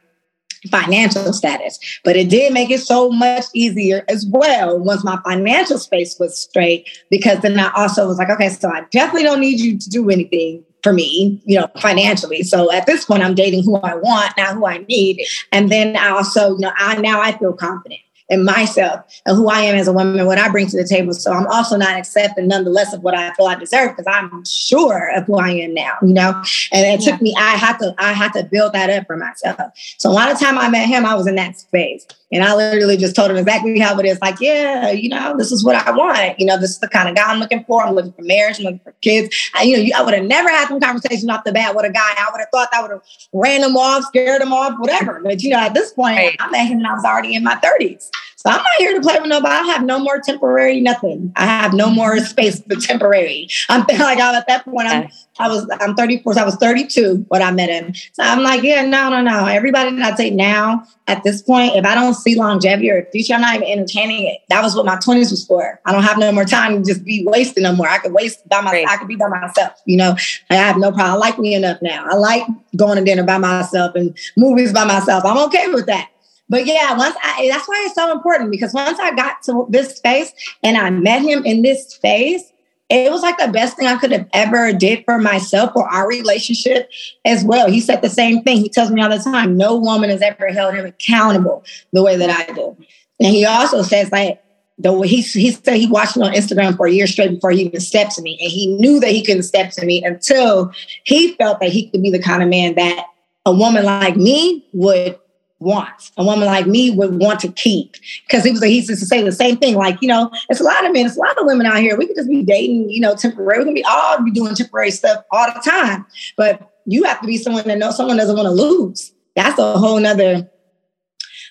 financial status. But it did make it so much easier as well once my financial space was straight, because then I also was like, okay, so I definitely don't need you to do anything for me, you know, financially. So at this point, I'm dating who I want, not who I need. And then I also, you know, I now I feel confident in myself and who I am as a woman, what I bring to the table. So I'm also not accepting nonetheless of what I feel I deserve because I'm sure of who I am now, you know? And it yeah. took me, I had to, I had to build that up for myself. So a lot of time I met him, I was in that space. And I literally just told him exactly how it is. Like, yeah, you know, this is what I want. You know, this is the kind of guy I'm looking for. I'm looking for marriage. I'm looking for kids. I, you know, I would have never had some conversation off the bat with a guy. I would have thought that would have ran him off, scared him off, whatever. But you know, at this point, right. I met him and I was already in my 30s. So I'm not here to play with nobody. I have no more temporary nothing. I have no more space for temporary. I'm [laughs] like I'm at that point. I'm I was I'm 34. So I was 32 when I met him. So I'm like, yeah, no, no, no. Everybody that I say now at this point, if I don't see longevity or future, I'm not even entertaining it. That was what my 20s was for. I don't have no more time to just be wasting no more. I could waste by myself. I could be by myself. You know, I have no problem. I like me enough now. I like going to dinner by myself and movies by myself. I'm okay with that. But yeah, once I, that's why it's so important because once I got to this space and I met him in this space, it was like the best thing I could have ever did for myself or our relationship as well. He said the same thing. He tells me all the time, no woman has ever held him accountable the way that I do. And he also says like, the way he, he said he watched me on Instagram for a year straight before he even stepped to me. And he knew that he couldn't step to me until he felt that he could be the kind of man that a woman like me would wants. A woman like me would want to keep. Because he was he used to say the same thing, like, you know, it's a lot of men, it's a lot of women out here. We could just be dating, you know, temporary. We can be all be doing temporary stuff all the time. But you have to be someone that knows someone doesn't want to lose. That's a whole nother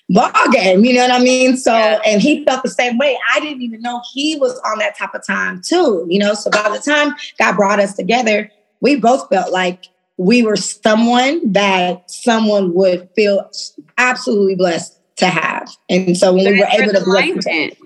ball game. You know what I mean? So, and he felt the same way. I didn't even know he was on that type of time too. You know, so by the time God brought us together, we both felt like we were someone that someone would feel absolutely blessed to have. And so when we were able to bless yes, it,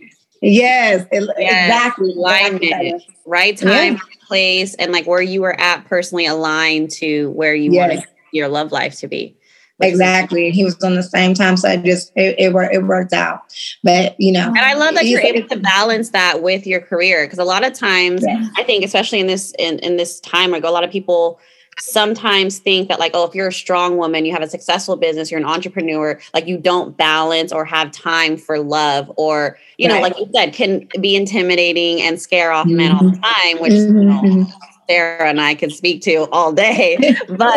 yes, exactly. Alignment, right time, yeah. place, and like where you were at personally aligned to where you yes. wanted your love life to be. Exactly. He was on the same time. So I just, it, it, worked, it worked out. But, you know. And I love that you're able to balance that with your career. Cause a lot of times, yeah. I think, especially in this, in, in this time, like a lot of people sometimes think that like oh if you're a strong woman you have a successful business you're an entrepreneur like you don't balance or have time for love or you right. know like you said can be intimidating and scare off mm-hmm. men all the mm-hmm. time which mm-hmm. you know, mm-hmm. Sarah and I could speak to all day. [laughs] But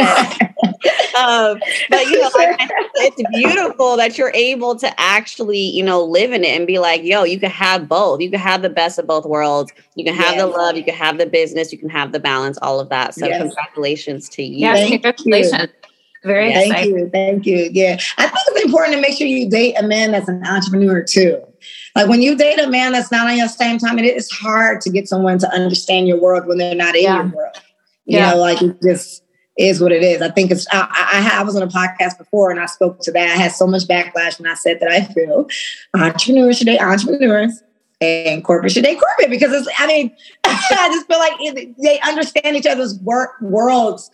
um, but you know, like, it's beautiful that you're able to actually, you know, live in it and be like, yo, you can have both. You can have the best of both worlds. You can have yes. the love, you can have the business, you can have the balance, all of that. So yes. congratulations to you. Yes, congratulations. Very thank you, thank you. Yeah, I think it's important to make sure you date a man that's an entrepreneur too. Like when you date a man that's not on your same time, it is hard to get someone to understand your world when they're not in yeah. your world. You yeah. know, like it just is what it is. I think it's. I, I, I, was on a podcast before and I spoke to that. I had so much backlash when I said that I feel entrepreneurs should date entrepreneurs and corporate should date corporate because it's. I mean, [laughs] I just feel like it, they understand each other's work worlds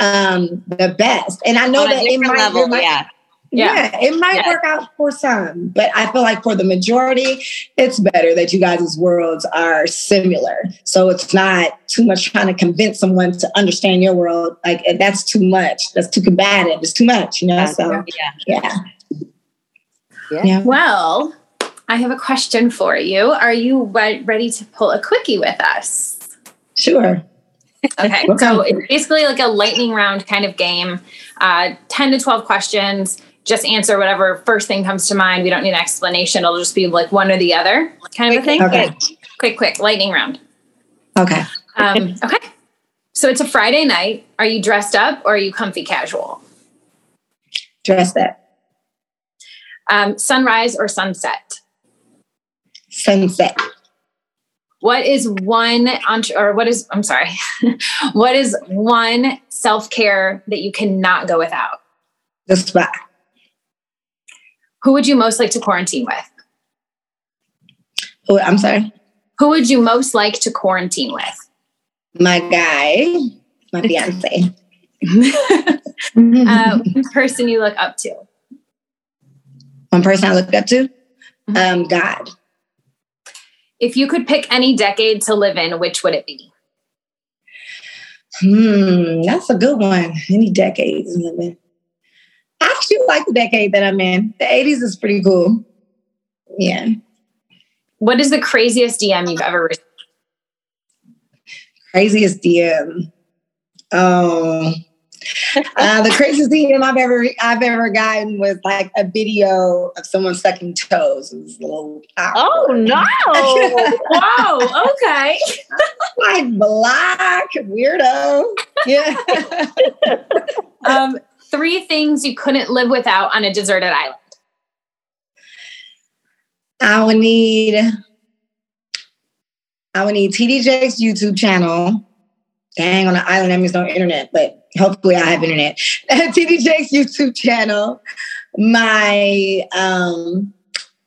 um the best. And I know that in my, level, might, yeah. Yeah. yeah, it might yeah. work out for some, but I feel like for the majority, it's better that you guys' worlds are similar. So it's not too much trying to convince someone to understand your world. Like that's too much. That's too combative. It's too much, you know? So yeah. Yeah. yeah. Well, I have a question for you. Are you ready to pull a quickie with us? Sure. Okay. so it's basically like a lightning round kind of game. Uh, 10 to 12 questions just answer whatever first thing comes to mind. We don't need an explanation. It'll just be like one or the other kind of a thing. Okay. Quick, quick, lightning round. Okay. Um, okay. So it's a Friday night. Are you dressed up or are you comfy casual? Dressed up. Um, sunrise or sunset? Sunset. What is one or what is I'm sorry, [laughs] what is one self care that you cannot go without? The spa. Who would you most like to quarantine with? Who, I'm sorry? Who would you most like to quarantine with? My guy, my fiance. [laughs] uh, one person you look up to? one person I look up to, mm-hmm. um, God. If you could pick any decade to live in, which would it be? Hmm, that's a good one. Any decade to live in. I actually like the decade that I'm in. The 80s is pretty cool. Yeah. What is the craziest DM you've ever received? Craziest DM. Oh, uh, the craziest DM I've ever I've ever gotten was like a video of someone sucking toes. It was a little oh no! wow. Okay. [laughs] like black weirdo. Yeah. [laughs] um, three things you couldn't live without on a deserted island. I would need. I would need TDJ's YouTube channel. Dang, on an island that means no internet, but hopefully I have internet. [laughs] TDJ's YouTube channel, my um,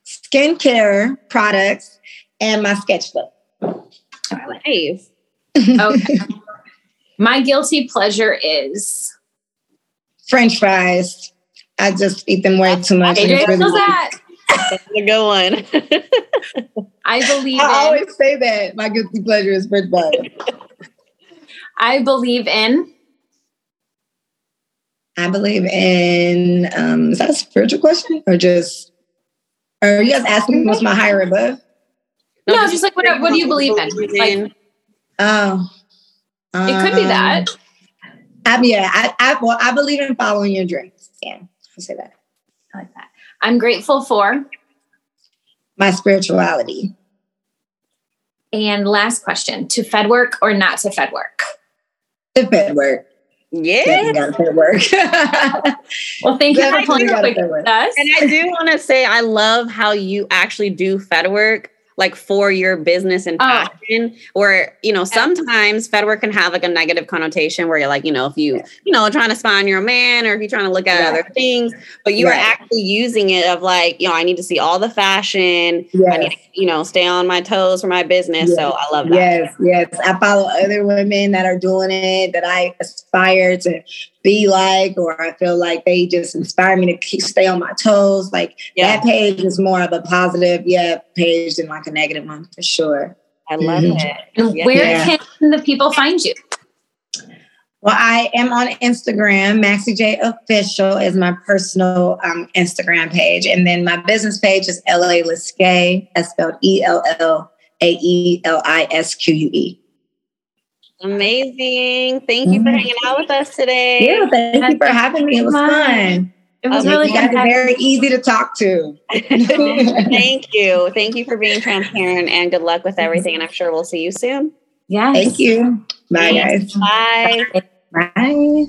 skincare products, and my sketchbook. Nice. okay. [laughs] my guilty pleasure is French fries. I just eat them way too much. Hey, really that. That's a good one. [laughs] I believe. I in, always say that my guilty pleasure is French fries. [laughs] I believe in I believe in, um, is that a spiritual question or just, are you guys asking what's my higher above? No, no just like what, what do you believe in? Like, oh, it could be that. I, yeah, I, I, well, I believe in following your dreams. Yeah, I'll say that. I like that. I'm grateful for my spirituality. And last question: to Fed work or not to Fed work? To Fed work. Yeah. work. [laughs] well, thank you for playing with us. And I do want to say I love how you actually do Fed work like for your business and oh. passion oh. where you know sometimes fed work can have like a negative connotation where you're like you know if you you know trying to spy on your man or if you're trying to look at yeah. other things but you are actually using it of like you know i need to see all the fashion yes. i need to you know stay on my toes for my business yes. so i love that yes yes i follow other women that are doing it that i aspire to be like, or I feel like they just inspire me to keep stay on my toes. Like yeah. that page is more of a positive, yeah, page than like a negative one for sure. I love mm-hmm. it. And yeah. where yeah. can the people find you? Well, I am on Instagram. Maxie J Official is my personal um, Instagram page. And then my business page is Ella Elisque, that's spelled E L L A E L I S Q U E. Amazing. Thank you for mm-hmm. hanging out with us today. Yeah, thank you for having me. It was fun. It was um, really guys very easy to talk to. [laughs] thank you. Thank you for being transparent and good luck with everything. And I'm sure we'll see you soon. Yeah. Thank you. Bye, guys. Bye. Bye.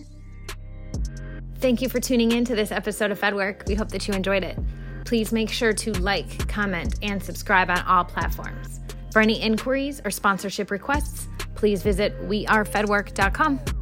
Thank you for tuning in to this episode of FedWork. We hope that you enjoyed it. Please make sure to like, comment, and subscribe on all platforms. For any inquiries or sponsorship requests, please visit wearefedwork.com.